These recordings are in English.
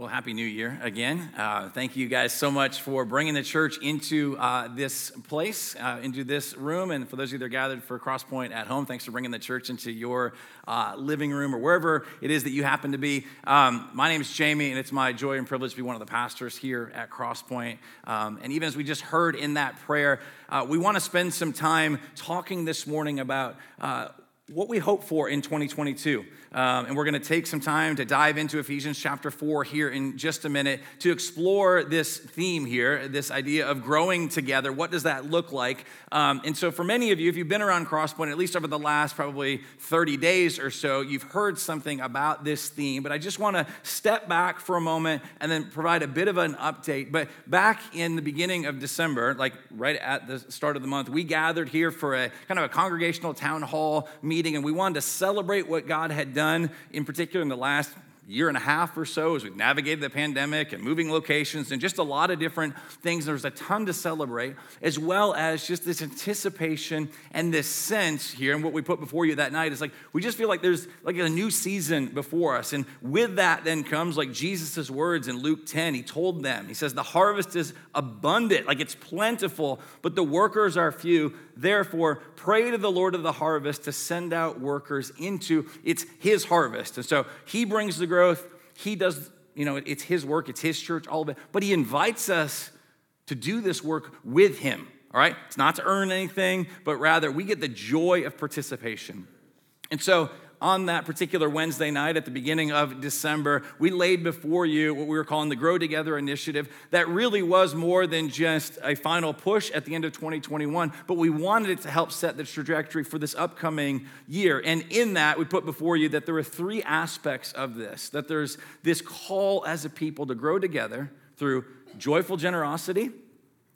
Well, Happy New Year again. Uh, thank you guys so much for bringing the church into uh, this place, uh, into this room. And for those of you that are gathered for Crosspoint at home, thanks for bringing the church into your uh, living room or wherever it is that you happen to be. Um, my name is Jamie, and it's my joy and privilege to be one of the pastors here at Crosspoint. Um, and even as we just heard in that prayer, uh, we want to spend some time talking this morning about uh, what we hope for in 2022. Um, and we're going to take some time to dive into Ephesians chapter 4 here in just a minute to explore this theme here, this idea of growing together. What does that look like? Um, and so, for many of you, if you've been around Crosspoint, at least over the last probably 30 days or so, you've heard something about this theme. But I just want to step back for a moment and then provide a bit of an update. But back in the beginning of December, like right at the start of the month, we gathered here for a kind of a congregational town hall meeting, and we wanted to celebrate what God had done done, in particular in the last year and a half or so as we've navigated the pandemic and moving locations and just a lot of different things. There's a ton to celebrate, as well as just this anticipation and this sense here. And what we put before you that night is like, we just feel like there's like a new season before us. And with that then comes like Jesus' words in Luke 10. He told them, He says, The harvest is abundant, like it's plentiful, but the workers are few. Therefore, pray to the Lord of the harvest to send out workers into it's his harvest. And so he brings the growth, he does, you know, it's his work, it's his church, all of it. But he invites us to do this work with him. All right? It's not to earn anything, but rather we get the joy of participation. And so on that particular Wednesday night at the beginning of December, we laid before you what we were calling the Grow Together Initiative. That really was more than just a final push at the end of 2021, but we wanted it to help set the trajectory for this upcoming year. And in that, we put before you that there are three aspects of this that there's this call as a people to grow together through joyful generosity,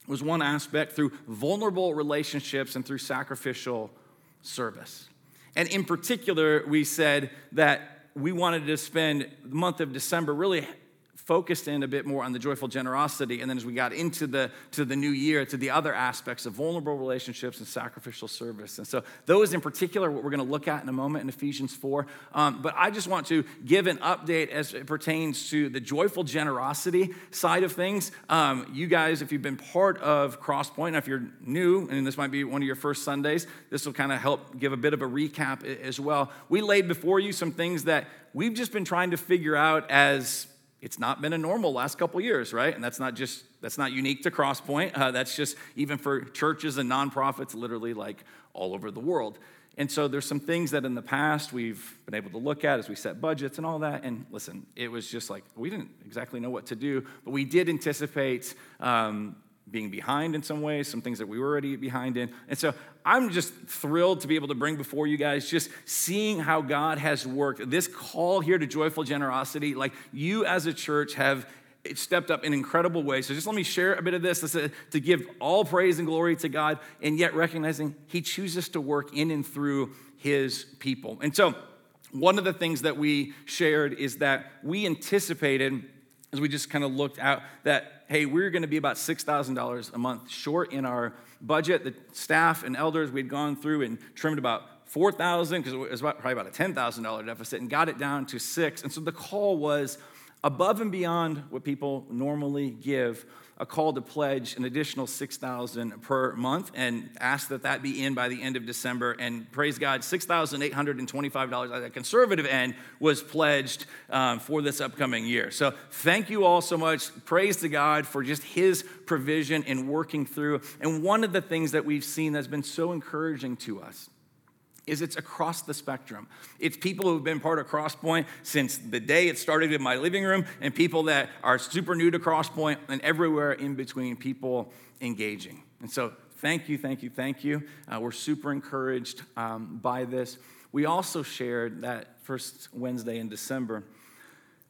was one aspect, through vulnerable relationships, and through sacrificial service. And in particular, we said that we wanted to spend the month of December really focused in a bit more on the joyful generosity and then as we got into the to the new year to the other aspects of vulnerable relationships and sacrificial service. And so those in particular what we're going to look at in a moment in ephesians 4 um, but i just want to give an update as it pertains to the joyful generosity side of things. Um, you guys if you've been part of crosspoint if you're new and this might be one of your first sundays this will kind of help give a bit of a recap as well. We laid before you some things that we've just been trying to figure out as it's not been a normal last couple years, right? And that's not just that's not unique to Crosspoint. Uh, that's just even for churches and nonprofits, literally like all over the world. And so there's some things that in the past we've been able to look at as we set budgets and all that. And listen, it was just like we didn't exactly know what to do, but we did anticipate um, being behind in some ways, some things that we were already behind in. And so I'm just thrilled to be able to bring before you guys just seeing how God has worked. This call here to joyful generosity, like you as a church have stepped up in incredible ways. So just let me share a bit of this to give all praise and glory to God, and yet recognizing He chooses to work in and through His people. And so, one of the things that we shared is that we anticipated, as we just kind of looked out, that hey, we're going to be about $6,000 a month short in our budget. The staff and elders, we'd gone through and trimmed about 4,000 because it was about, probably about a $10,000 deficit and got it down to six. And so the call was above and beyond what people normally give a call to pledge an additional 6000 per month and ask that that be in by the end of december. And praise god $6825 at the conservative end was pledged um, for this upcoming year. So thank you all so much. Praise to god for just his provision in working through. And one of the things that we've seen that's been so encouraging to us is it's across the spectrum. It's people who've been part of Crosspoint since the day it started in my living room, and people that are super new to Crosspoint, and everywhere in between, people engaging. And so, thank you, thank you, thank you. Uh, we're super encouraged um, by this. We also shared that first Wednesday in December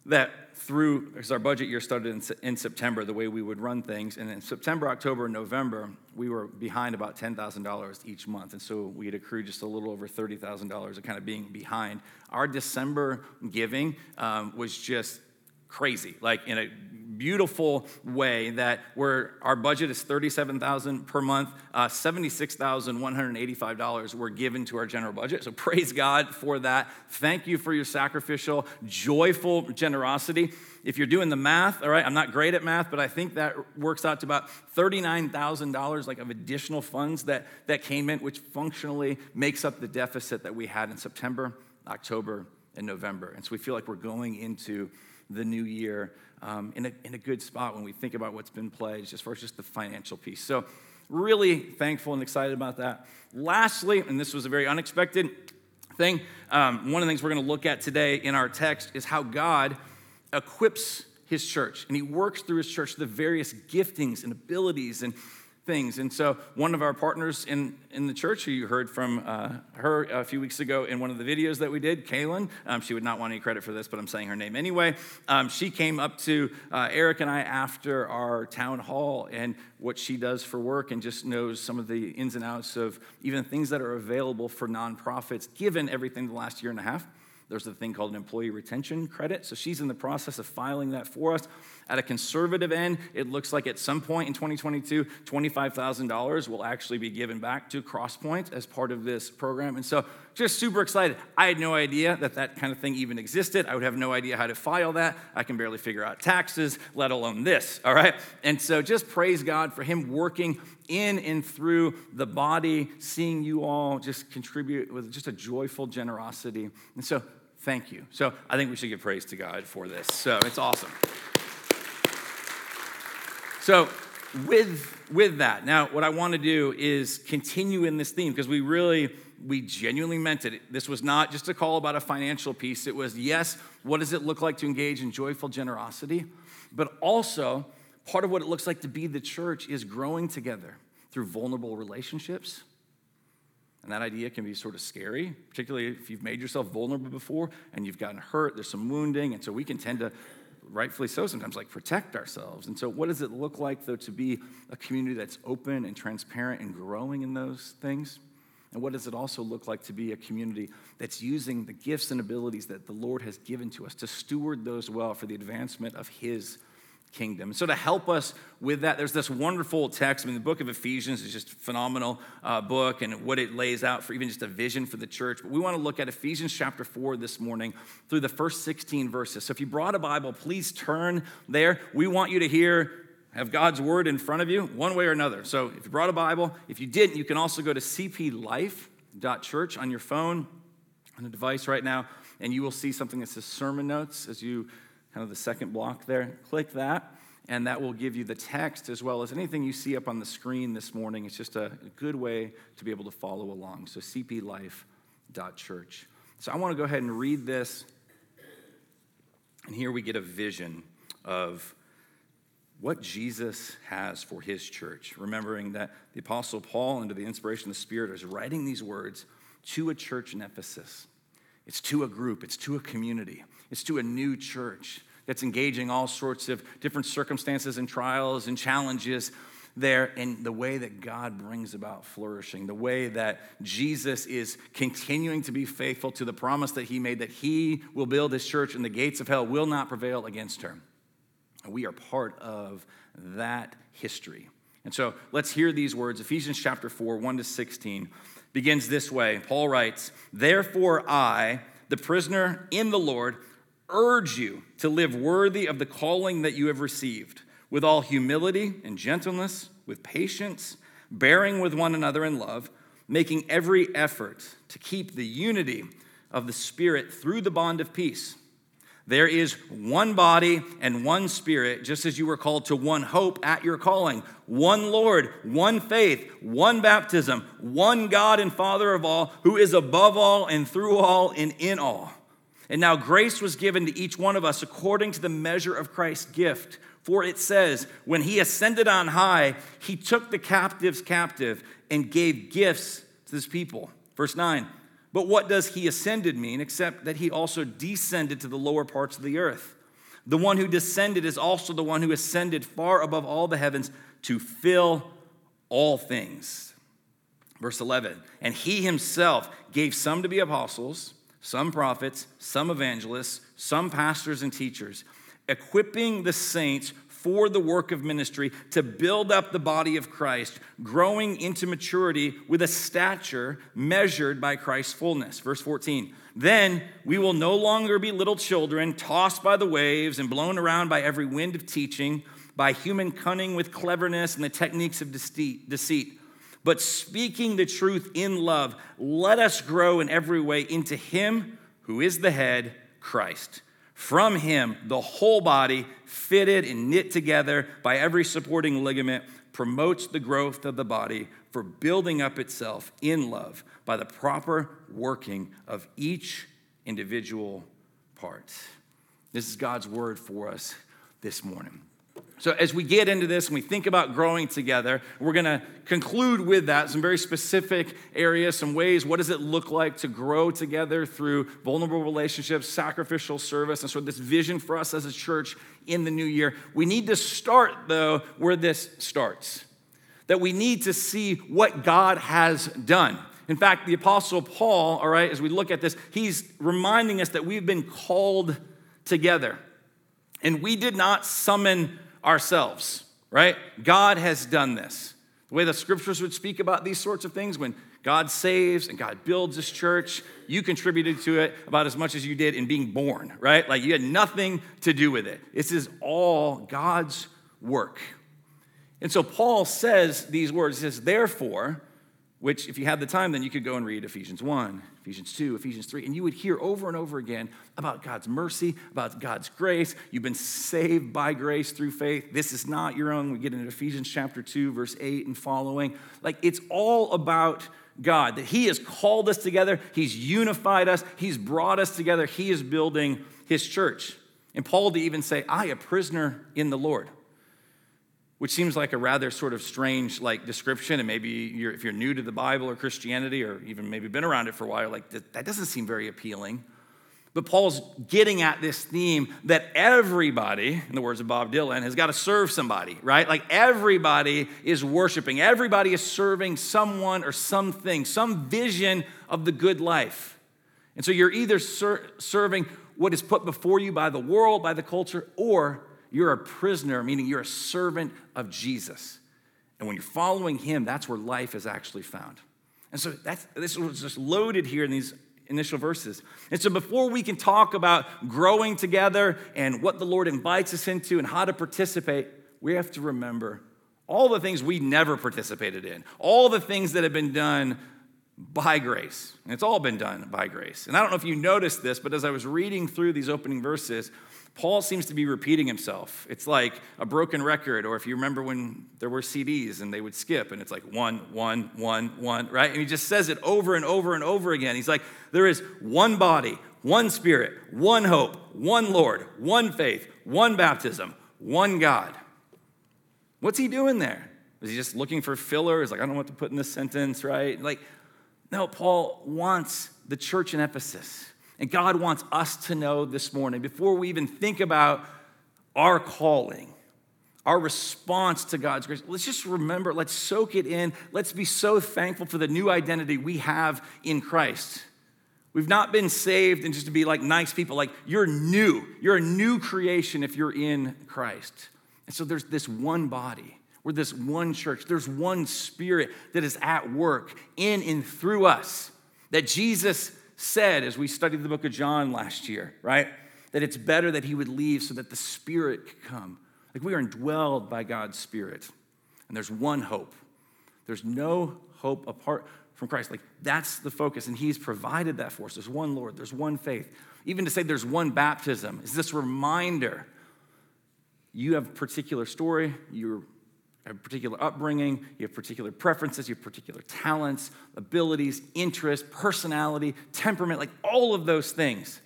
that through, because our budget year started in, in, September, the way we would run things, and in September, October, and November, we were behind about $10,000 each month. And so we had accrued just a little over $30,000 of kind of being behind. Our December giving um, was just crazy, like in a beautiful way that where our budget is 37000 per month, uh, $76,185 were given to our general budget. So praise God for that. Thank you for your sacrificial, joyful generosity. If you're doing the math, all right, I'm not great at math, but I think that works out to about $39,000 like of additional funds that, that came in, which functionally makes up the deficit that we had in September, October, and November. And so we feel like we're going into the new year um, in, a, in a good spot when we think about what's been pledged as far as just the financial piece. So really thankful and excited about that. Lastly, and this was a very unexpected thing, um, one of the things we're going to look at today in our text is how God equips his church and he works through his church the various giftings and abilities and things. And so, one of our partners in, in the church, who you heard from uh, her a few weeks ago in one of the videos that we did, Kaylin, um, she would not want any credit for this, but I'm saying her name anyway. Um, she came up to uh, Eric and I after our town hall and what she does for work and just knows some of the ins and outs of even things that are available for nonprofits, given everything the last year and a half. There's a thing called an employee retention credit. So she's in the process of filing that for us. At a conservative end, it looks like at some point in 2022, $25,000 will actually be given back to Crosspoint as part of this program. And so just super excited. I had no idea that that kind of thing even existed. I would have no idea how to file that. I can barely figure out taxes, let alone this, all right? And so just praise God for Him working in and through the body, seeing you all just contribute with just a joyful generosity. And so, thank you. So, I think we should give praise to God for this. So, it's awesome. So, with, with that, now what I want to do is continue in this theme because we really, we genuinely meant it. This was not just a call about a financial piece. It was, yes, what does it look like to engage in joyful generosity? But also, part of what it looks like to be the church is growing together through vulnerable relationships. And that idea can be sort of scary, particularly if you've made yourself vulnerable before and you've gotten hurt, there's some wounding. And so we can tend to, rightfully so, sometimes like protect ourselves. And so, what does it look like, though, to be a community that's open and transparent and growing in those things? And what does it also look like to be a community that's using the gifts and abilities that the Lord has given to us to steward those well for the advancement of His kingdom. So, to help us with that, there's this wonderful text. I mean, the book of Ephesians is just a phenomenal uh, book and what it lays out for even just a vision for the church. But we want to look at Ephesians chapter 4 this morning through the first 16 verses. So, if you brought a Bible, please turn there. We want you to hear have God's word in front of you, one way or another. So if you brought a Bible, if you didn't, you can also go to cplife.church on your phone, on a device right now, and you will see something that says sermon notes as you kind of the second block there. Click that, and that will give you the text as well as anything you see up on the screen this morning. It's just a good way to be able to follow along. So, cplife.church. So, I want to go ahead and read this, and here we get a vision of what Jesus has for his church, remembering that the Apostle Paul, under the inspiration of the Spirit, is writing these words to a church in Ephesus. It's to a group, it's to a community. It's to a new church that's engaging all sorts of different circumstances and trials and challenges there in the way that God brings about flourishing, the way that Jesus is continuing to be faithful to the promise that he made that he will build his church and the gates of hell will not prevail against her. We are part of that history. And so let's hear these words. Ephesians chapter 4, 1 to 16 begins this way. Paul writes, Therefore I, the prisoner in the Lord, urge you to live worthy of the calling that you have received, with all humility and gentleness, with patience, bearing with one another in love, making every effort to keep the unity of the Spirit through the bond of peace. There is one body and one spirit, just as you were called to one hope at your calling, one Lord, one faith, one baptism, one God and Father of all, who is above all and through all and in all. And now grace was given to each one of us according to the measure of Christ's gift. For it says, when he ascended on high, he took the captives captive and gave gifts to his people. Verse 9, but what does he ascended mean except that he also descended to the lower parts of the earth? The one who descended is also the one who ascended far above all the heavens to fill all things. Verse 11, and he himself gave some to be apostles some prophets, some evangelists, some pastors and teachers, equipping the saints for the work of ministry to build up the body of Christ, growing into maturity with a stature measured by Christ's fullness. Verse 14. Then we will no longer be little children, tossed by the waves and blown around by every wind of teaching, by human cunning with cleverness and the techniques of deceit. But speaking the truth in love, let us grow in every way into Him who is the head, Christ. From Him, the whole body, fitted and knit together by every supporting ligament, promotes the growth of the body for building up itself in love by the proper working of each individual part. This is God's word for us this morning. So, as we get into this and we think about growing together, we're going to conclude with that some very specific areas, some ways. What does it look like to grow together through vulnerable relationships, sacrificial service, and sort of this vision for us as a church in the new year? We need to start, though, where this starts that we need to see what God has done. In fact, the Apostle Paul, all right, as we look at this, he's reminding us that we've been called together. And we did not summon ourselves, right? God has done this. The way the scriptures would speak about these sorts of things, when God saves and God builds his church, you contributed to it about as much as you did in being born, right? Like you had nothing to do with it. This is all God's work. And so Paul says these words. He says, therefore, which if you had the time, then you could go and read Ephesians 1, Ephesians 2, Ephesians 3, and you would hear over and over again about God's mercy, about God's grace. You've been saved by grace through faith. This is not your own. We get into Ephesians chapter 2, verse 8 and following. Like it's all about God, that He has called us together, He's unified us, He's brought us together, He is building His church. And Paul to even say, I, a prisoner in the Lord which seems like a rather sort of strange like description and maybe you're, if you're new to the bible or christianity or even maybe been around it for a while like that, that doesn't seem very appealing. But paul's getting at this theme that everybody in the words of bob dylan has got to serve somebody right? Like everybody is worshiping. Everybody is serving someone or something some vision of the good life. And so you're either ser- serving what is put before you by the world by the culture or you're a prisoner, meaning you're a servant of Jesus. And when you're following him, that's where life is actually found. And so that's, this was just loaded here in these initial verses. And so before we can talk about growing together and what the Lord invites us into and how to participate, we have to remember all the things we never participated in, all the things that have been done by grace. And it's all been done by grace. And I don't know if you noticed this, but as I was reading through these opening verses, Paul seems to be repeating himself. It's like a broken record, or if you remember when there were CDs and they would skip, and it's like one, one, one, one, right? And he just says it over and over and over again. He's like, there is one body, one spirit, one hope, one Lord, one faith, one baptism, one God. What's he doing there? Is he just looking for filler? He's like, I don't know what to put in this sentence, right? Like, no, Paul wants the church in Ephesus and God wants us to know this morning, before we even think about our calling, our response to God's grace, let's just remember, let's soak it in. Let's be so thankful for the new identity we have in Christ. We've not been saved and just to be like nice people. Like you're new. You're a new creation if you're in Christ. And so there's this one body. We're this one church. There's one spirit that is at work in and through us. That Jesus said as we studied the book of John last year, right? That it's better that he would leave so that the Spirit could come. Like we are indwelled by God's Spirit. And there's one hope. There's no hope apart from Christ. Like that's the focus. And he's provided that for us. There's one Lord, there's one faith. Even to say there's one baptism is this reminder you have a particular story, you're have particular upbringing, you have particular preferences, you have particular talents, abilities, interests, personality, temperament, like all of those things.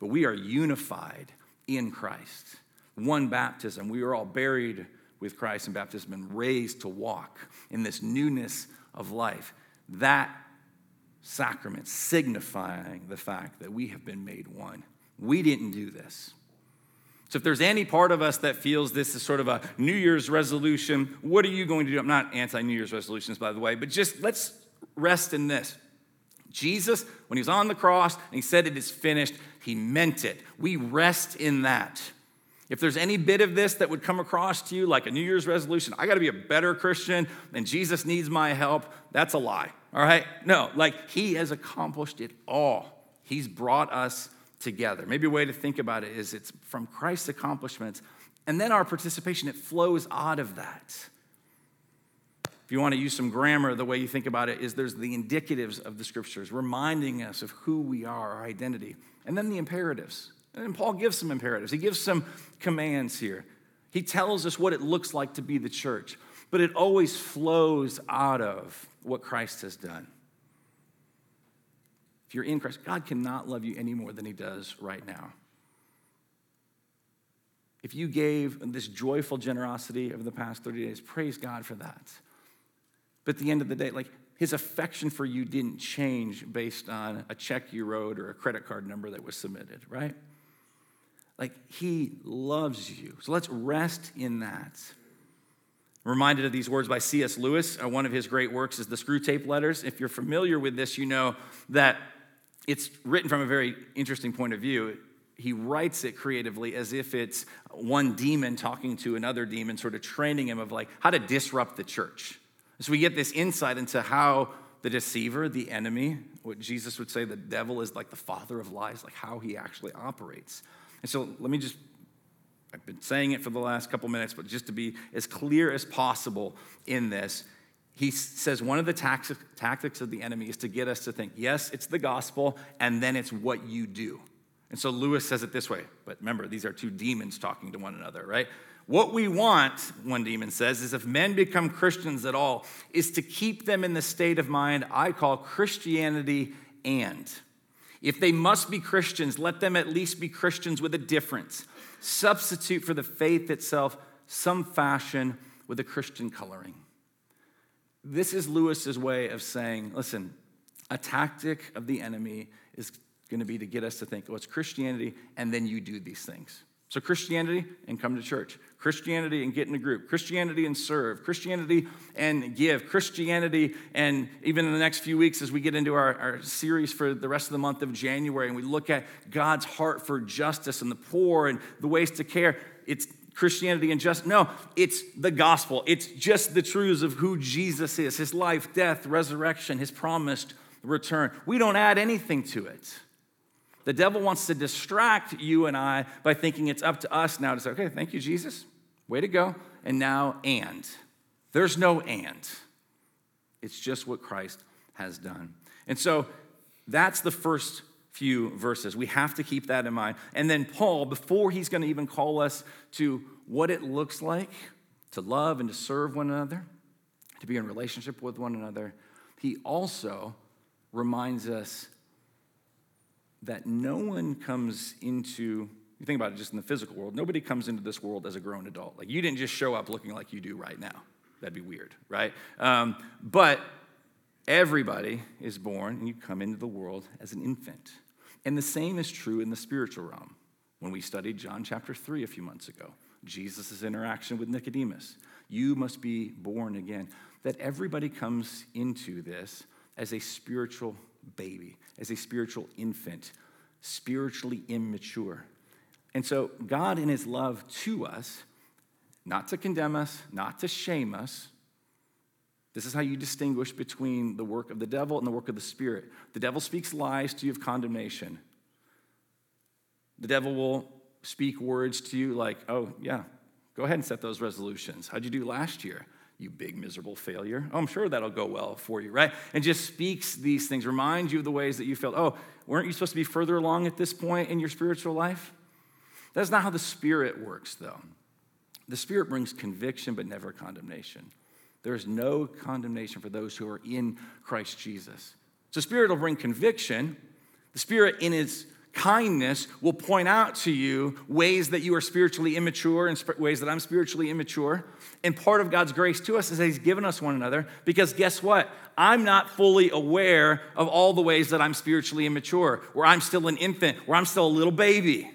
But we are unified in Christ. One baptism, we are all buried with Christ in baptism and raised to walk in this newness of life. That sacrament signifying the fact that we have been made one. We didn't do this. So, if there's any part of us that feels this is sort of a New Year's resolution, what are you going to do? I'm not anti New Year's resolutions, by the way, but just let's rest in this. Jesus, when he was on the cross and he said it is finished, he meant it. We rest in that. If there's any bit of this that would come across to you like a New Year's resolution, I got to be a better Christian and Jesus needs my help, that's a lie. All right? No, like he has accomplished it all. He's brought us together. Maybe a way to think about it is it's from Christ's accomplishments and then our participation, it flows out of that. If you want to use some grammar, the way you think about it is there's the indicatives of the scriptures, reminding us of who we are, our identity, and then the imperatives. And Paul gives some imperatives, he gives some commands here. He tells us what it looks like to be the church, but it always flows out of what Christ has done. You're in Christ, God cannot love you any more than he does right now. If you gave this joyful generosity over the past 30 days, praise God for that. But at the end of the day, like his affection for you didn't change based on a check you wrote or a credit card number that was submitted, right? Like he loves you. So let's rest in that. I'm reminded of these words by C.S. Lewis. Uh, one of his great works is the Screwtape Letters. If you're familiar with this, you know that it's written from a very interesting point of view. He writes it creatively as if it's one demon talking to another demon, sort of training him of like how to disrupt the church. So we get this insight into how the deceiver, the enemy, what Jesus would say the devil is like the father of lies, like how he actually operates. And so let me just, I've been saying it for the last couple minutes, but just to be as clear as possible in this, he says one of the tactics of the enemy is to get us to think, yes, it's the gospel, and then it's what you do. And so Lewis says it this way, but remember, these are two demons talking to one another, right? What we want, one demon says, is if men become Christians at all, is to keep them in the state of mind I call Christianity and. If they must be Christians, let them at least be Christians with a difference. Substitute for the faith itself some fashion with a Christian coloring. This is Lewis's way of saying, listen, a tactic of the enemy is going to be to get us to think, oh, it's Christianity, and then you do these things. So, Christianity and come to church. Christianity and get in a group. Christianity and serve. Christianity and give. Christianity, and even in the next few weeks, as we get into our, our series for the rest of the month of January, and we look at God's heart for justice and the poor and the ways to care, it's Christianity and just no, it's the gospel. It's just the truths of who Jesus is, his life, death, resurrection, his promised return. We don't add anything to it. The devil wants to distract you and I by thinking it's up to us now to say, okay, thank you, Jesus. Way to go. And now, and. There's no and. It's just what Christ has done. And so that's the first few verses. We have to keep that in mind. And then Paul, before he's going to even call us to what it looks like to love and to serve one another, to be in relationship with one another, he also reminds us that no one comes into you think about it just in the physical world nobody comes into this world as a grown adult like you didn't just show up looking like you do right now that'd be weird right um, but everybody is born and you come into the world as an infant and the same is true in the spiritual realm when we studied john chapter 3 a few months ago jesus' interaction with nicodemus you must be born again that everybody comes into this as a spiritual baby, as a spiritual infant, spiritually immature. And so, God, in His love to us, not to condemn us, not to shame us, this is how you distinguish between the work of the devil and the work of the Spirit. The devil speaks lies to you of condemnation. The devil will speak words to you like, oh, yeah, go ahead and set those resolutions. How'd you do last year? you big miserable failure. Oh, I'm sure that'll go well for you, right? And just speaks these things, reminds you of the ways that you felt. Oh, weren't you supposed to be further along at this point in your spiritual life? That's not how the Spirit works, though. The Spirit brings conviction, but never condemnation. There is no condemnation for those who are in Christ Jesus. So, Spirit will bring conviction. The Spirit, in its kindness will point out to you ways that you are spiritually immature and ways that I'm spiritually immature. And part of God's grace to us is that He's given us one another because guess what? I'm not fully aware of all the ways that I'm spiritually immature, where I'm still an infant, where I'm still a little baby.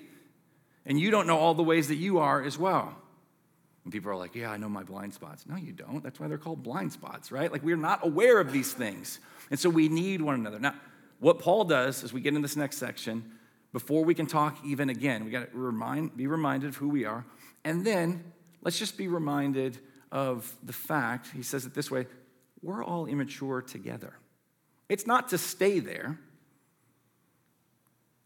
And you don't know all the ways that you are as well. And people are like, yeah, I know my blind spots. No, you don't. That's why they're called blind spots, right? Like we're not aware of these things. And so we need one another. Now, what Paul does as we get in this next section before we can talk even again, we got to remind, be reminded of who we are. And then let's just be reminded of the fact, he says it this way we're all immature together. It's not to stay there.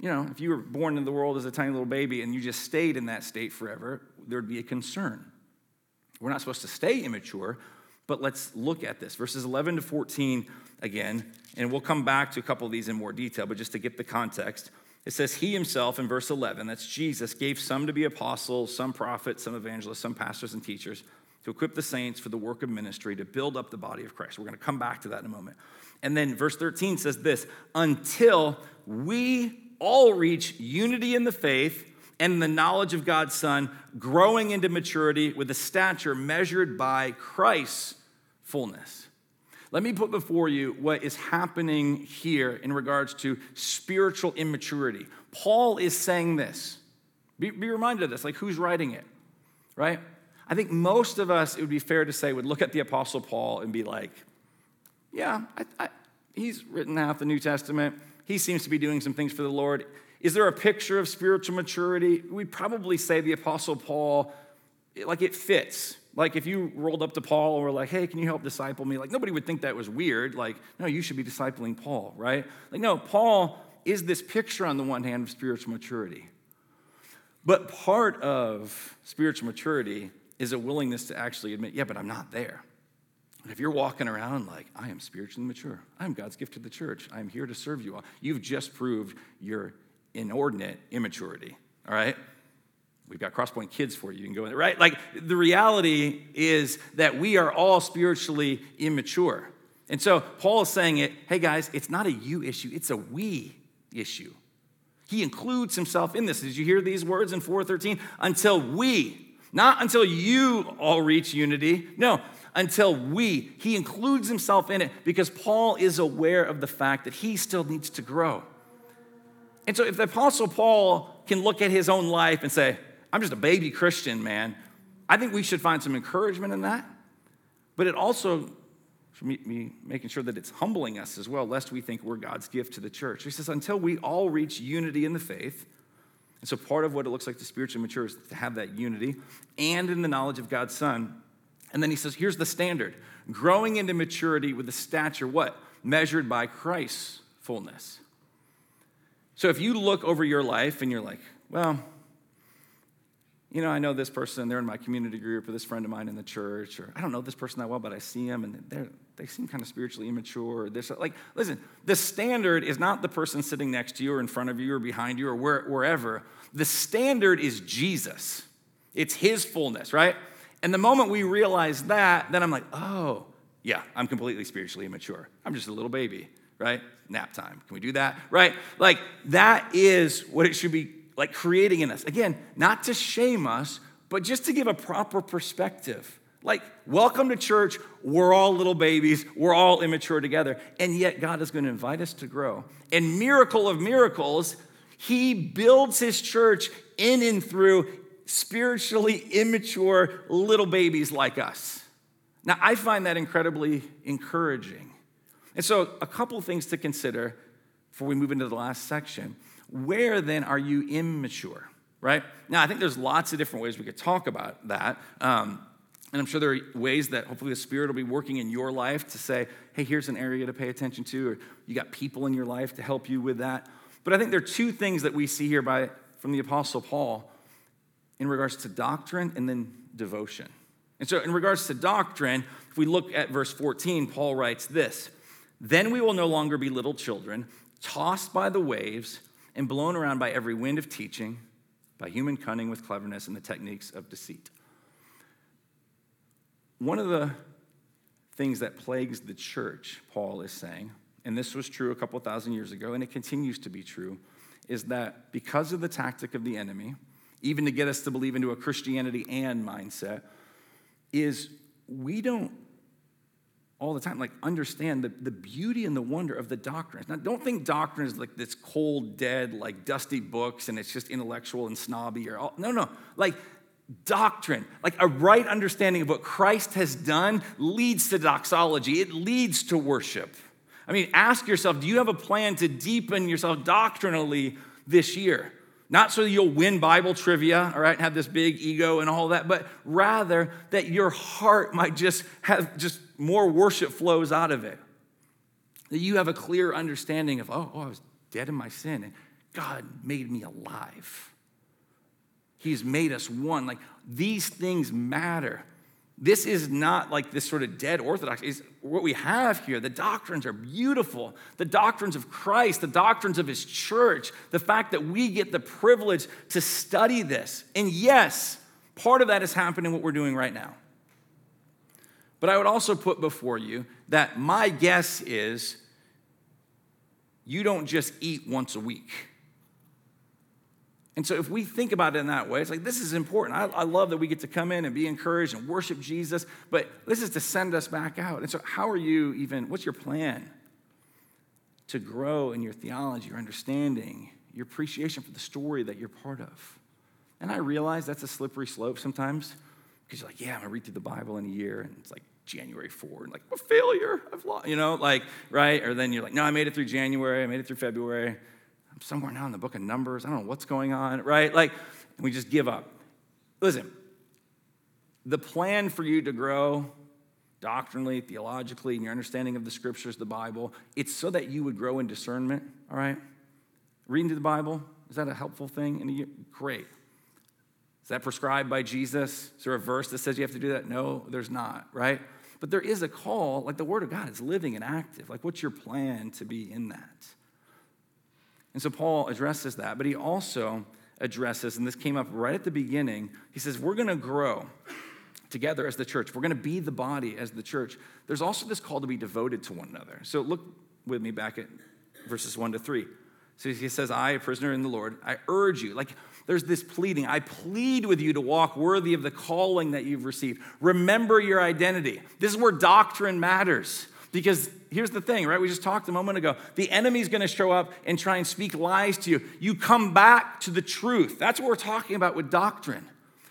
You know, if you were born into the world as a tiny little baby and you just stayed in that state forever, there'd be a concern. We're not supposed to stay immature, but let's look at this. Verses 11 to 14 again, and we'll come back to a couple of these in more detail, but just to get the context. It says, He himself in verse 11, that's Jesus, gave some to be apostles, some prophets, some evangelists, some pastors and teachers to equip the saints for the work of ministry, to build up the body of Christ. We're going to come back to that in a moment. And then verse 13 says this until we all reach unity in the faith and the knowledge of God's Son, growing into maturity with a stature measured by Christ's fullness. Let me put before you what is happening here in regards to spiritual immaturity. Paul is saying this. Be, be reminded of this, like who's writing it, right? I think most of us, it would be fair to say, would look at the Apostle Paul and be like, yeah, I, I, he's written half the New Testament. He seems to be doing some things for the Lord. Is there a picture of spiritual maturity? We'd probably say the Apostle Paul, like it fits. Like if you rolled up to Paul and were like, hey, can you help disciple me? Like nobody would think that was weird. Like, no, you should be discipling Paul, right? Like, no, Paul is this picture on the one hand of spiritual maturity. But part of spiritual maturity is a willingness to actually admit, yeah, but I'm not there. If you're walking around like, I am spiritually mature, I am God's gift to the church, I am here to serve you all, you've just proved your inordinate immaturity, all right? We've got Crosspoint kids for you. You can go in, there, right? Like the reality is that we are all spiritually immature. And so Paul is saying it, hey guys, it's not a you issue, it's a we issue. He includes himself in this. Did you hear these words in 413? Until we, not until you all reach unity. No, until we. He includes himself in it because Paul is aware of the fact that he still needs to grow. And so if the Apostle Paul can look at his own life and say, I'm just a baby Christian, man, I think we should find some encouragement in that. But it also should be making sure that it's humbling us as well, lest we think we're God's gift to the church. He says, until we all reach unity in the faith, and so part of what it looks like to spiritually mature is to have that unity and in the knowledge of God's Son. And then he says, here's the standard growing into maturity with the stature, what? Measured by Christ's fullness. So if you look over your life and you're like, well, you know, I know this person, they're in my community group, or this friend of mine in the church, or I don't know this person that well, but I see them and they're, they seem kind of spiritually immature. Or this, like, listen, the standard is not the person sitting next to you or in front of you or behind you or where, wherever. The standard is Jesus, it's his fullness, right? And the moment we realize that, then I'm like, oh, yeah, I'm completely spiritually immature. I'm just a little baby, right? Nap time. Can we do that? Right? Like, that is what it should be like creating in us. Again, not to shame us, but just to give a proper perspective. Like, welcome to church. We're all little babies. We're all immature together. And yet, God is going to invite us to grow. And miracle of miracles, He builds His church in and through spiritually immature little babies like us. Now, I find that incredibly encouraging. And so, a couple things to consider before we move into the last section. Where then are you immature, right? Now, I think there's lots of different ways we could talk about that. Um, and I'm sure there are ways that hopefully the Spirit will be working in your life to say, hey, here's an area to pay attention to, or you got people in your life to help you with that. But I think there are two things that we see here by, from the Apostle Paul in regards to doctrine and then devotion. And so, in regards to doctrine, if we look at verse 14, Paul writes this Then we will no longer be little children, tossed by the waves and blown around by every wind of teaching, by human cunning with cleverness and the techniques of deceit. One of the things that plagues the church, Paul is saying, and this was true a couple thousand years ago, and it continues to be true, is that because of the tactic of the enemy, even to get us to believe into a Christianity and mindset, is we don't all the time like understand the, the beauty and the wonder of the doctrines. Now, don't think doctrine is like this cold, dead, like dusty books and it's just intellectual and snobby or all. No, no. Like doctrine, like a right understanding of what Christ has done, leads to doxology, it leads to worship. I mean, ask yourself do you have a plan to deepen yourself doctrinally this year? Not so that you'll win Bible trivia, all right, and have this big ego and all that, but rather that your heart might just have just more worship flows out of it. That you have a clear understanding of, oh, oh I was dead in my sin, and God made me alive. He's made us one. Like these things matter. This is not like this sort of dead orthodox. It's what we have here. The doctrines are beautiful. The doctrines of Christ, the doctrines of his church, the fact that we get the privilege to study this. And yes, part of that is happening what we're doing right now. But I would also put before you that my guess is you don't just eat once a week. And so, if we think about it in that way, it's like this is important. I, I, love that we get to come in and be encouraged and worship Jesus, but this is to send us back out. And so, how are you even, what's your plan to grow in your theology, your understanding, your appreciation for the story that you're part of? And I realize that's a slippery slope sometimes because you're like, yeah, I'm gonna read through the Bible in a year, and it's like January 4, and like, a failure, I've lost, you know, like, right? Or then you're like, no, I made it through January, I made it through February somewhere now in the book of Numbers. I don't know what's going on, right? Like, we just give up. Listen, the plan for you to grow doctrinally, theologically, in your understanding of the scriptures, the Bible, it's so that you would grow in discernment, all right? Reading through the Bible, is that a helpful thing? Great. Is that prescribed by Jesus? Is there a verse that says you have to do that? No, there's not, right? But there is a call, like the Word of God is living and active. Like, what's your plan to be in that? And so Paul addresses that, but he also addresses, and this came up right at the beginning, he says, We're going to grow together as the church. We're going to be the body as the church. There's also this call to be devoted to one another. So look with me back at verses 1 to 3. So he says, I, a prisoner in the Lord, I urge you. Like there's this pleading. I plead with you to walk worthy of the calling that you've received. Remember your identity. This is where doctrine matters. Because here's the thing, right? We just talked a moment ago. The enemy's going to show up and try and speak lies to you. You come back to the truth. That's what we're talking about with doctrine.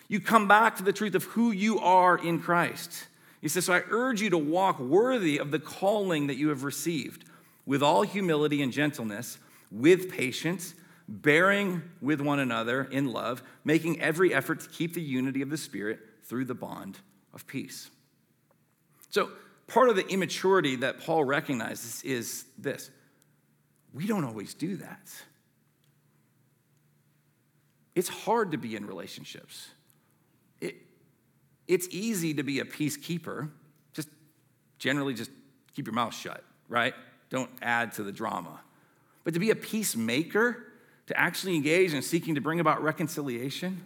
You come back to the truth of who you are in Christ. He says, So I urge you to walk worthy of the calling that you have received, with all humility and gentleness, with patience, bearing with one another in love, making every effort to keep the unity of the Spirit through the bond of peace. So, part of the immaturity that Paul recognizes is this we don't always do that. It's hard to be in relationships. It, it's easy to be a peacekeeper. Just generally, just keep your mouth shut, right? Don't add to the drama. But to be a peacemaker, to actually engage in seeking to bring about reconciliation,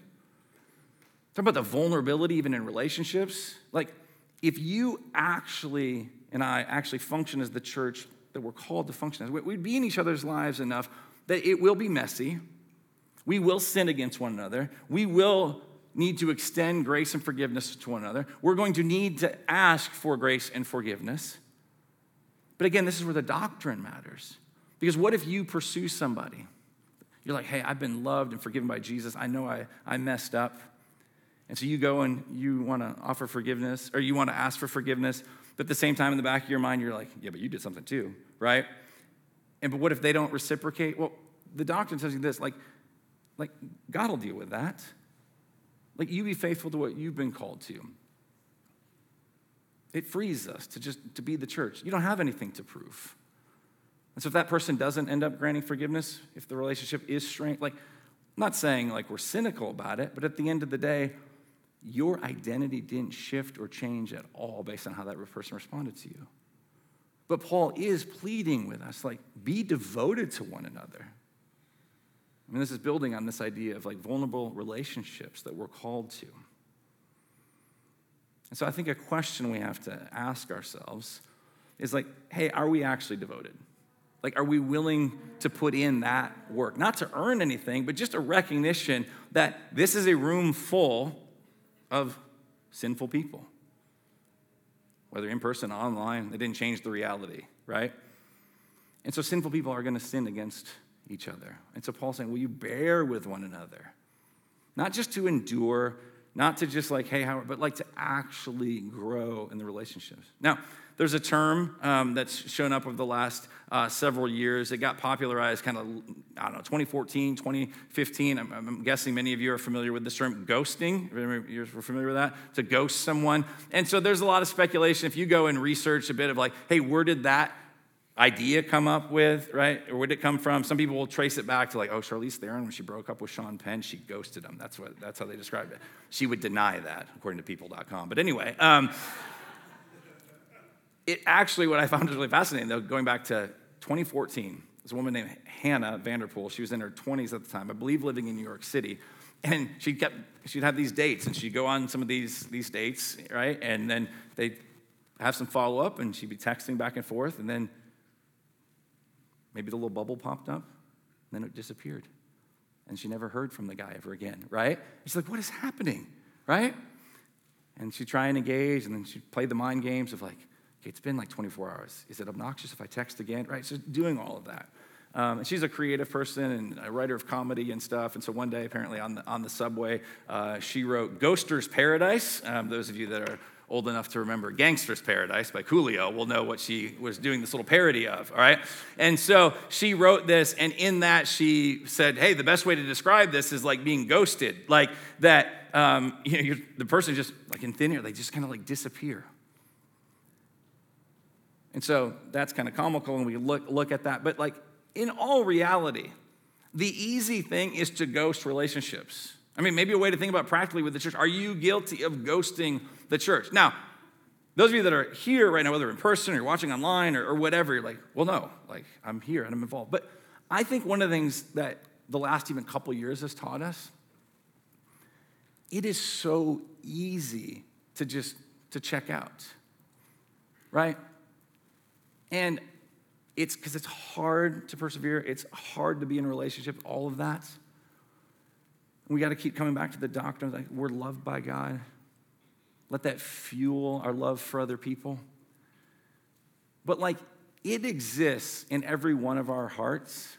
talk about the vulnerability even in relationships. Like, if you actually and I actually function as the church that we're called to function as, we'd be in each other's lives enough that it will be messy. We will sin against one another. We will need to extend grace and forgiveness to one another. We're going to need to ask for grace and forgiveness. But again, this is where the doctrine matters. Because what if you pursue somebody? You're like, hey, I've been loved and forgiven by Jesus. I know I, I messed up. And so you go and you want to offer forgiveness or you want to ask for forgiveness, but at the same time in the back of your mind, you're like, yeah, but you did something too, right? And but what if they don't reciprocate? Well, the doctrine tells you this like, like God will deal with that. Like you be faithful to what you've been called to. It frees us to just to be the church. You don't have anything to prove. And so if that person doesn't end up granting forgiveness, if the relationship is strained, like I'm not saying like we're cynical about it, but at the end of the day, your identity didn't shift or change at all based on how that person responded to you. But Paul is pleading with us like, be devoted to one another. I mean, this is building on this idea of like vulnerable relationships that we're called to. And so I think a question we have to ask ourselves is like, hey, are we actually devoted? Like, are we willing to put in that work? Not to earn anything, but just a recognition that this is a room full of sinful people. Whether in person, online, they didn't change the reality, right? And so sinful people are going to sin against each other. And so Paul's saying, Will you bear with one another? Not just to endure, not to just like, hey, Howard, but like to actually grow in the relationships. Now, there's a term um, that's shown up over the last uh, several years. It got popularized kind of, I don't know, 2014, 2015. I'm, I'm, guessing many of you are familiar with this term, ghosting. You're familiar with that? To ghost someone. And so there's a lot of speculation. If you go and research a bit of like, hey, where did that idea come up with, right? Or where did it come from? Some people will trace it back to like, oh, Charlize Theron, when she broke up with Sean Penn, she ghosted him. That's what that's how they described it. She would deny that, according to people.com. But anyway, um, it actually, what I found was really fascinating, though, going back to 2014, there's a woman named Hannah Vanderpool. She was in her 20s at the time, I believe living in New York City. And she kept, she'd have these dates, and she'd go on some of these, these dates, right? And then they'd have some follow up, and she'd be texting back and forth, and then maybe the little bubble popped up, and then it disappeared. And she never heard from the guy ever again, right? she's like, what is happening, right? And she'd try and engage, and then she'd play the mind games of like, okay, it's been like 24 hours. Is it obnoxious if I text again? Right? So doing all of that. Um, and she's a creative person and a writer of comedy and stuff. And so one day, apparently on the, on the subway, uh, she wrote Ghoster's Paradise. Um, those of you that are old enough to remember Gangster's Paradise by Coolio will know what she was doing this little parody of, all right? And so she wrote this, and in that she said, hey, the best way to describe this is like being ghosted. Like that, um, you know, the person just, like in thin air, they just kind of like disappear. And so that's kind of comical and we look, look at that. But like in all reality, the easy thing is to ghost relationships. I mean, maybe a way to think about practically with the church. Are you guilty of ghosting the church? Now, those of you that are here right now, whether in person or watching online or, or whatever, you're like, well, no, like I'm here and I'm involved. But I think one of the things that the last even couple years has taught us, it is so easy to just to check out. Right? And it's because it's hard to persevere, it's hard to be in a relationship, all of that. We got to keep coming back to the doctrine like we're loved by God. Let that fuel our love for other people. But like it exists in every one of our hearts,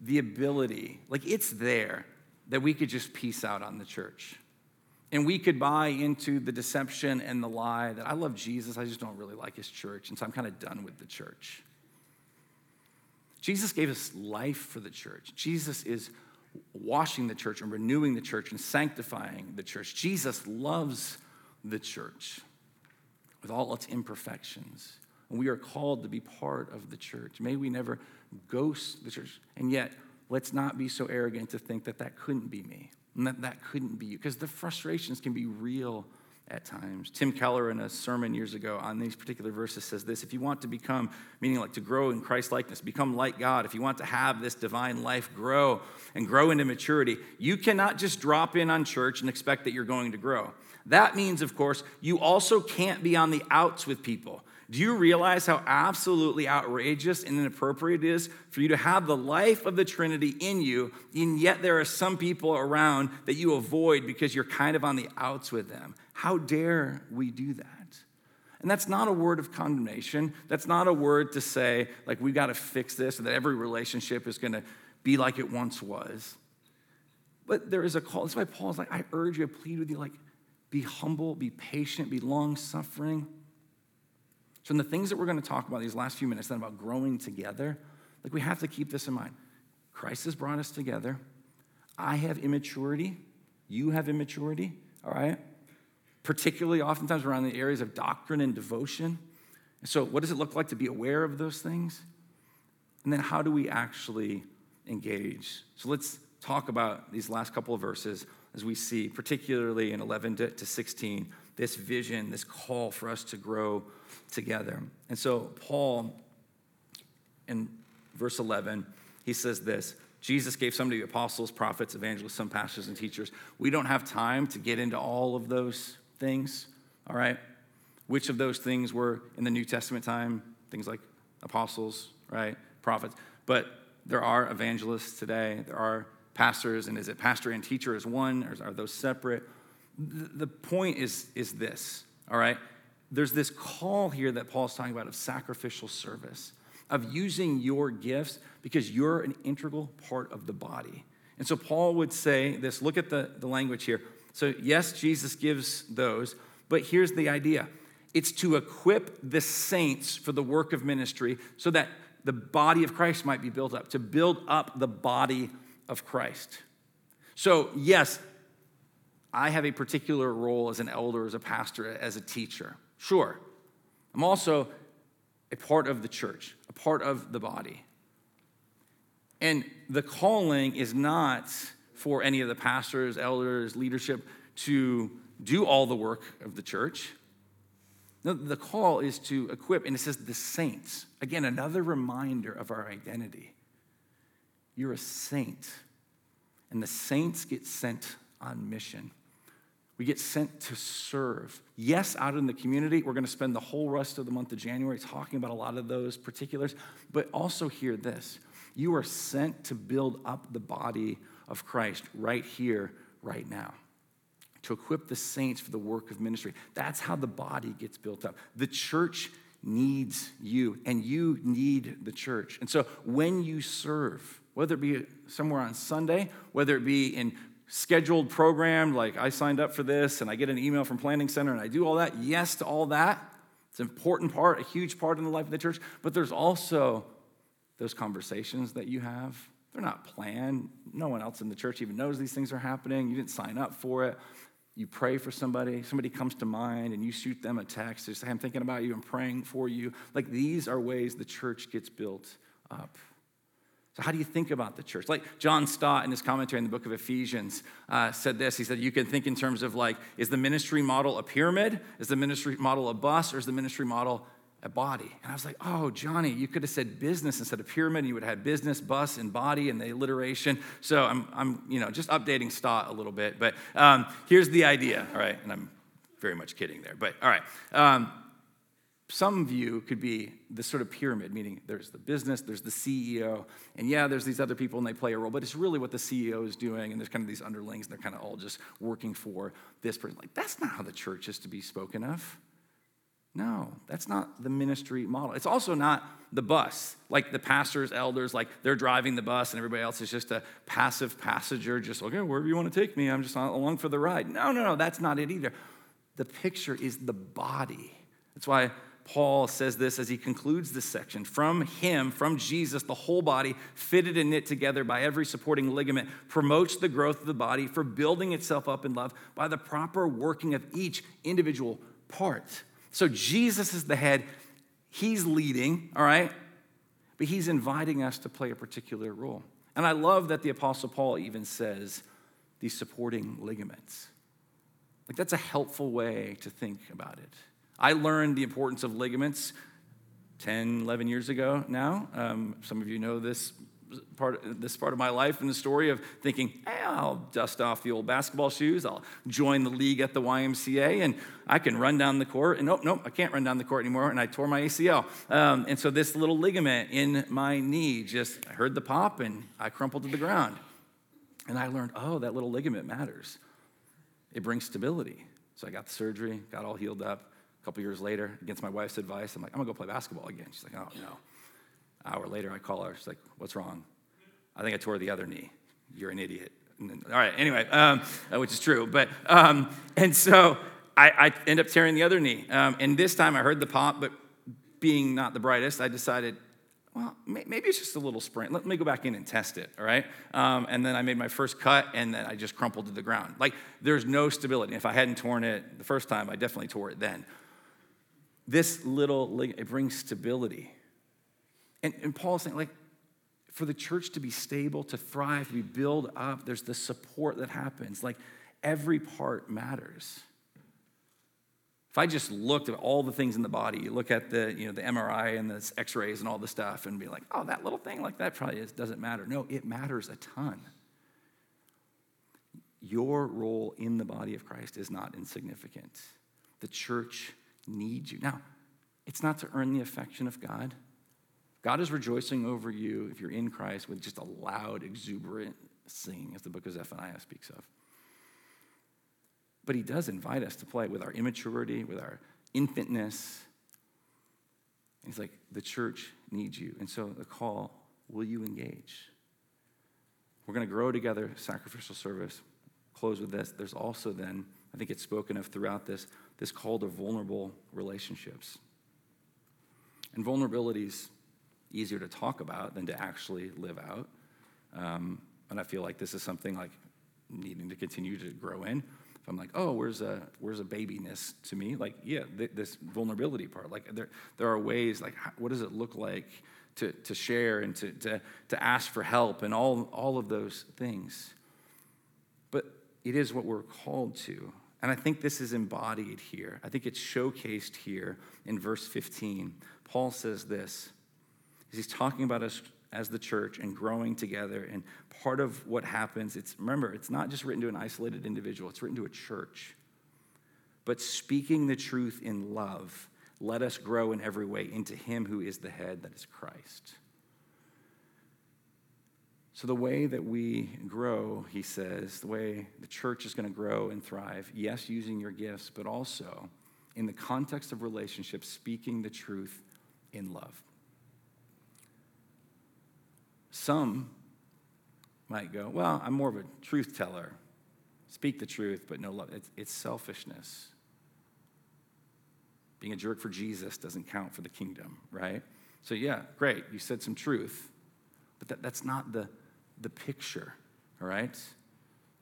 the ability, like it's there that we could just peace out on the church. And we could buy into the deception and the lie that I love Jesus, I just don't really like his church, and so I'm kind of done with the church. Jesus gave us life for the church. Jesus is washing the church and renewing the church and sanctifying the church. Jesus loves the church with all its imperfections. And we are called to be part of the church. May we never ghost the church. And yet, let's not be so arrogant to think that that couldn't be me. And that, that couldn't be you, because the frustrations can be real at times. Tim Keller, in a sermon years ago on these particular verses, says this If you want to become, meaning like to grow in Christ likeness, become like God, if you want to have this divine life grow and grow into maturity, you cannot just drop in on church and expect that you're going to grow. That means, of course, you also can't be on the outs with people. Do you realize how absolutely outrageous and inappropriate it is for you to have the life of the Trinity in you, and yet there are some people around that you avoid because you're kind of on the outs with them? How dare we do that? And that's not a word of condemnation. That's not a word to say, like, we got to fix this, or that every relationship is going to be like it once was. But there is a call. That's why Paul's like, I urge you, I plead with you, like, be humble, be patient, be long suffering. So, in the things that we're going to talk about these last few minutes, then about growing together, like we have to keep this in mind. Christ has brought us together. I have immaturity. You have immaturity, all right? Particularly, oftentimes, around the areas of doctrine and devotion. So, what does it look like to be aware of those things? And then, how do we actually engage? So, let's talk about these last couple of verses as we see, particularly in 11 to 16, this vision, this call for us to grow together. And so, Paul, in verse 11, he says this Jesus gave some to the apostles, prophets, evangelists, some pastors, and teachers. We don't have time to get into all of those things, all right? Which of those things were in the New Testament time? Things like apostles, right? Prophets. But there are evangelists today, there are pastors, and is it pastor and teacher as one, or are those separate? The point is, is this, all right? there's this call here that Paul's talking about of sacrificial service, of using your gifts because you're an integral part of the body. And so Paul would say this look at the, the language here So, yes, Jesus gives those, but here's the idea it's to equip the saints for the work of ministry so that the body of Christ might be built up, to build up the body of Christ. So, yes, I have a particular role as an elder, as a pastor, as a teacher. Sure. I'm also a part of the church, a part of the body. And the calling is not for any of the pastors, elders, leadership to do all the work of the church. No, the call is to equip, and it says the saints. Again, another reminder of our identity. You're a saint, and the saints get sent on mission. We get sent to serve. Yes, out in the community, we're going to spend the whole rest of the month of January talking about a lot of those particulars, but also hear this you are sent to build up the body of Christ right here, right now, to equip the saints for the work of ministry. That's how the body gets built up. The church needs you, and you need the church. And so when you serve, whether it be somewhere on Sunday, whether it be in scheduled program, like I signed up for this and I get an email from Planning Center and I do all that. Yes to all that. It's an important part, a huge part in the life of the church. But there's also those conversations that you have. They're not planned. No one else in the church even knows these things are happening. You didn't sign up for it. You pray for somebody, somebody comes to mind, and you shoot them a text. They say, I'm thinking about you, I'm praying for you. Like these are ways the church gets built up. So, how do you think about the church? Like John Stott in his commentary in the book of Ephesians uh, said this. He said, You can think in terms of like, is the ministry model a pyramid? Is the ministry model a bus? Or is the ministry model a body? And I was like, Oh, Johnny, you could have said business instead of pyramid. And You would have had business, bus, and body and the alliteration. So, I'm, I'm you know, just updating Stott a little bit. But um, here's the idea, all right? And I'm very much kidding there. But all right. Um, some view could be this sort of pyramid, meaning there's the business, there's the CEO, and yeah, there's these other people and they play a role, but it's really what the CEO is doing, and there's kind of these underlings, and they're kind of all just working for this person. Like, that's not how the church is to be spoken of. No, that's not the ministry model. It's also not the bus, like the pastors, elders, like they're driving the bus and everybody else is just a passive passenger, just, okay, wherever you want to take me, I'm just along for the ride. No, no, no, that's not it either. The picture is the body. That's why Paul says this as he concludes this section. From him, from Jesus, the whole body, fitted and knit together by every supporting ligament, promotes the growth of the body for building itself up in love by the proper working of each individual part. So Jesus is the head, he's leading, all right? But he's inviting us to play a particular role. And I love that the Apostle Paul even says these supporting ligaments. Like, that's a helpful way to think about it. I learned the importance of ligaments 10, 11 years ago now. Um, some of you know this part, this part of my life and the story of thinking, hey, I'll dust off the old basketball shoes, I'll join the league at the YMCA, and I can run down the court. And nope, nope, I can't run down the court anymore, and I tore my ACL. Um, and so this little ligament in my knee just heard the pop, and I crumpled to the ground. And I learned, oh, that little ligament matters. It brings stability. So I got the surgery, got all healed up couple years later, against my wife's advice, I'm like, I'm gonna go play basketball again. She's like, oh no. Hour later, I call her. She's like, what's wrong? I think I tore the other knee. You're an idiot. All right, anyway, um, uh, which is true. But, um, and so I, I, end up tearing the other knee. Um, and this time I heard the pop, but being not the brightest, I decided, well, maybe it's just a little sprain. Let me go back in and test it, all right? Um, and then I made my first cut, and then I just crumpled to the ground. Like, there's no stability. If I hadn't torn it the first time, I definitely tore it then this little, it brings stability. And, and Paul's saying, like, for the church to be stable, to thrive, to be built up, there's the support that happens. Like, every part matters. If I just looked at all the things in the body, you look at the, you know, the MRI and the x-rays and all the stuff and be like, oh, that little thing like that probably is, doesn't matter. No, it matters a ton. Your role in the body of Christ is not insignificant. The church needs you. Now, it's not to earn the affection of God. God is rejoicing over you if you're in Christ with just a loud, exuberant singing, as the book of Zephaniah speaks of. But he does invite us to play with our immaturity, with our infantness. he's like, the church needs you. And so the call, will you engage? We're going to grow together, sacrificial service. close with this. There's also then, I think it's spoken of throughout this, this call to vulnerable relationships. And vulnerability is easier to talk about than to actually live out. Um, and I feel like this is something like needing to continue to grow in. If I'm like, oh, where's a where's a babiness to me? Like, yeah, th- this vulnerability part. Like, there there are ways. Like, how, what does it look like to to share and to to to ask for help and all all of those things. But it is what we're called to. And I think this is embodied here. I think it's showcased here in verse 15. Paul says this. He's talking about us as the church and growing together. And part of what happens, it's remember, it's not just written to an isolated individual, it's written to a church. But speaking the truth in love, let us grow in every way into him who is the head, that is Christ. So, the way that we grow, he says, the way the church is going to grow and thrive, yes, using your gifts, but also in the context of relationships, speaking the truth in love. Some might go, Well, I'm more of a truth teller. Speak the truth, but no love. It's, it's selfishness. Being a jerk for Jesus doesn't count for the kingdom, right? So, yeah, great, you said some truth, but that, that's not the the picture, all right?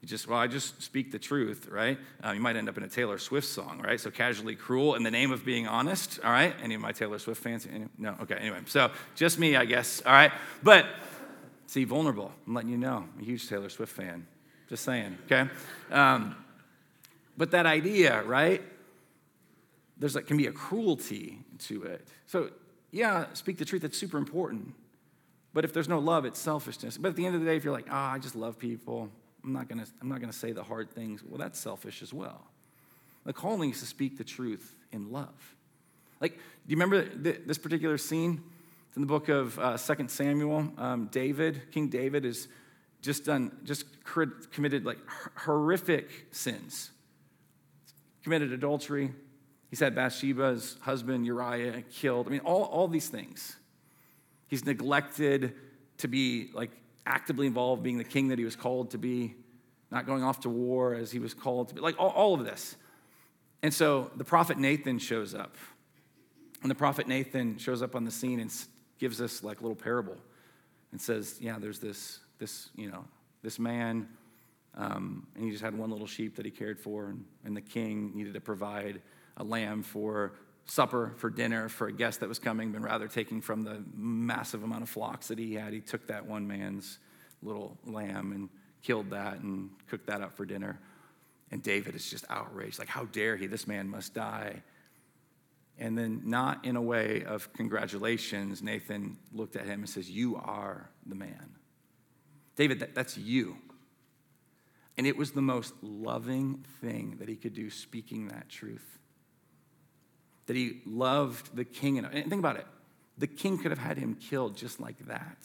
You just, well, I just speak the truth, right? Uh, you might end up in a Taylor Swift song, right? So casually cruel in the name of being honest, all right? Any of my Taylor Swift fans? Any, no, okay, anyway. So just me, I guess, all right? But see, vulnerable, I'm letting you know, I'm a huge Taylor Swift fan. Just saying, okay? Um, but that idea, right? There's like, can be a cruelty to it. So, yeah, speak the truth, that's super important. But if there's no love, it's selfishness. But at the end of the day, if you're like, oh, I just love people, I'm not gonna, I'm not gonna say the hard things, well, that's selfish as well. The calling is to speak the truth in love. Like, do you remember this particular scene? It's in the book of uh, 2 Samuel. Um, David, King David, is just done, just committed like horrific sins. Committed adultery. He's had Bathsheba's husband Uriah killed. I mean, all, all these things. He's neglected to be like actively involved, being the king that he was called to be, not going off to war as he was called to be, like all, all of this. And so the prophet Nathan shows up. And the prophet Nathan shows up on the scene and gives us like a little parable and says, Yeah, there's this, this, you know, this man, um, and he just had one little sheep that he cared for, and, and the king needed to provide a lamb for supper for dinner for a guest that was coming, but rather taking from the massive amount of flocks that he had, he took that one man's little lamb and killed that and cooked that up for dinner. And David is just outraged. Like, how dare he? This man must die. And then, not in a way of congratulations, Nathan looked at him and says, You are the man. David, that, that's you. And it was the most loving thing that he could do, speaking that truth that he loved the king. And think about it the king could have had him killed just like that.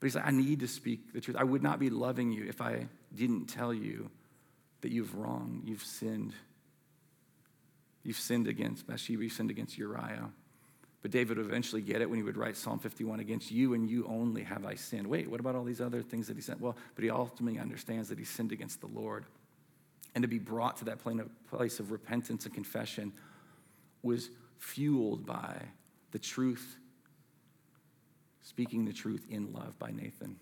But he's like, I need to speak the truth. I would not be loving you if I didn't tell you that you've wronged, you've sinned. You've sinned against Bathsheba, you've sinned against Uriah. But David would eventually get it when he would write Psalm 51 against you and you only have I sinned. Wait, what about all these other things that he said? Well, but he ultimately understands that he sinned against the Lord. And to be brought to that place of repentance and confession was fueled by the truth, speaking the truth in love by Nathan.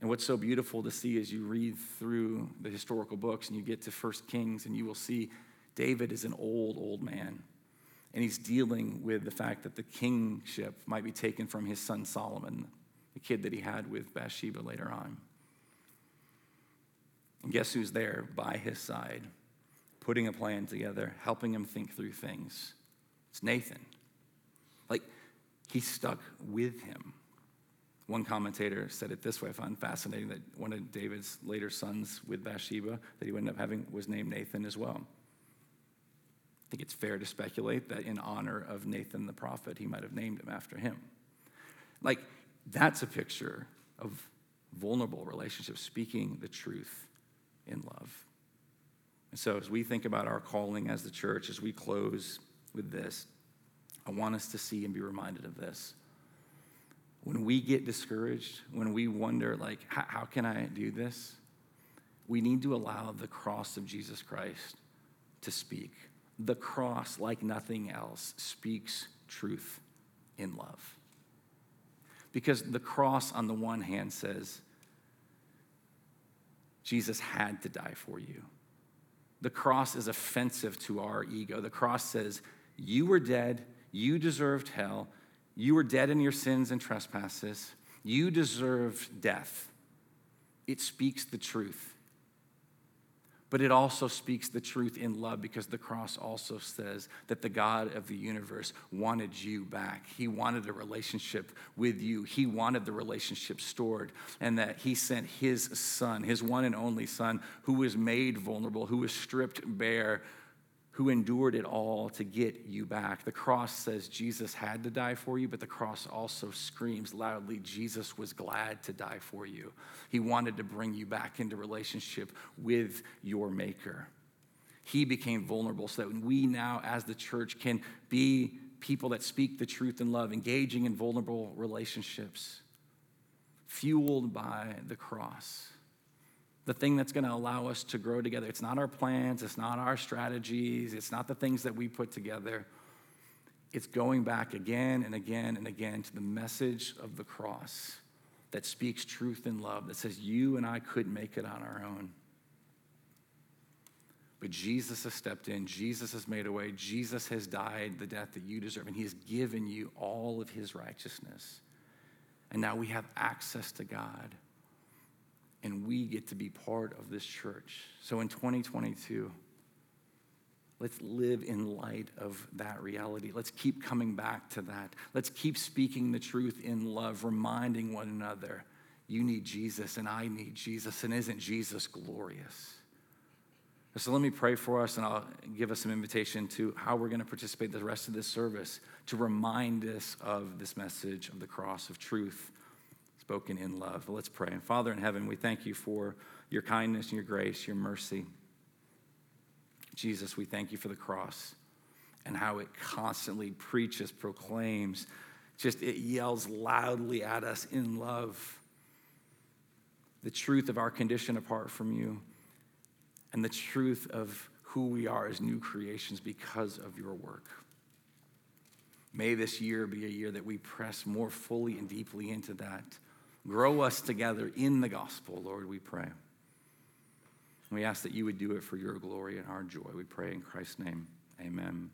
And what's so beautiful to see as you read through the historical books and you get to First Kings, and you will see David is an old, old man. And he's dealing with the fact that the kingship might be taken from his son Solomon, the kid that he had with Bathsheba later on. And guess who's there by his side? Putting a plan together, helping him think through things. It's Nathan. Like, he stuck with him. One commentator said it this way I found fascinating that one of David's later sons with Bathsheba that he would end up having was named Nathan as well. I think it's fair to speculate that in honor of Nathan the prophet, he might have named him after him. Like, that's a picture of vulnerable relationships, speaking the truth in love. So, as we think about our calling as the church, as we close with this, I want us to see and be reminded of this. When we get discouraged, when we wonder, like, how, can I do this? we need to allow the cross of Jesus Christ to speak. The cross, like nothing else, speaks truth in love. Because the cross, on the one hand, says, Jesus had to die for you. The cross is offensive to our ego. The cross says, You were dead, you deserved hell, you were dead in your sins and trespasses, you deserved death. It speaks the truth but it also speaks the truth in love because the cross also says that the God of the universe wanted you back. He wanted a relationship with you, He wanted the relationship stored, and that He sent His Son, His one and only Son, who was made vulnerable, who was stripped bare who endured it all to get you back. The cross says Jesus had to die for you, but the cross also screams loudly Jesus was glad to die for you. He wanted to bring you back into relationship with your Maker. He became vulnerable so that we now, as the church, can be people that speak the truth in love, engaging in vulnerable relationships, fueled by the cross the thing that's going to allow us to grow together. It's not our plans, it's not our strategies, it's not the things that we put together. It's going back again and again and again to the message of the cross that speaks truth and love, that says you and I couldn't make it on our own. But Jesus has stepped in, Jesus has made a way, Jesus has died the death that you deserve, and He has given you all of His righteousness. And now we have access to God and we get to be part of this church. So in 2022, let's live in light of that reality. Let's keep coming back to that. Let's keep speaking the truth in love, reminding one another you need Jesus and I need Jesus, and isn't Jesus glorious? So let me pray for us, and I'll give us some invitation to how we're going to participate the rest of this service to remind us of this message of the cross of truth spoken in love. Let's pray. And Father in heaven, we thank you for your kindness and your grace, your mercy. Jesus, we thank you for the cross and how it constantly preaches, proclaims, just it yells loudly at us in love the truth of our condition apart from you and the truth of who we are as new creations because of your work. May this year be a year that we press more fully and deeply into that. Grow us together in the gospel, Lord, we pray. We ask that you would do it for your glory and our joy. We pray in Christ's name. Amen.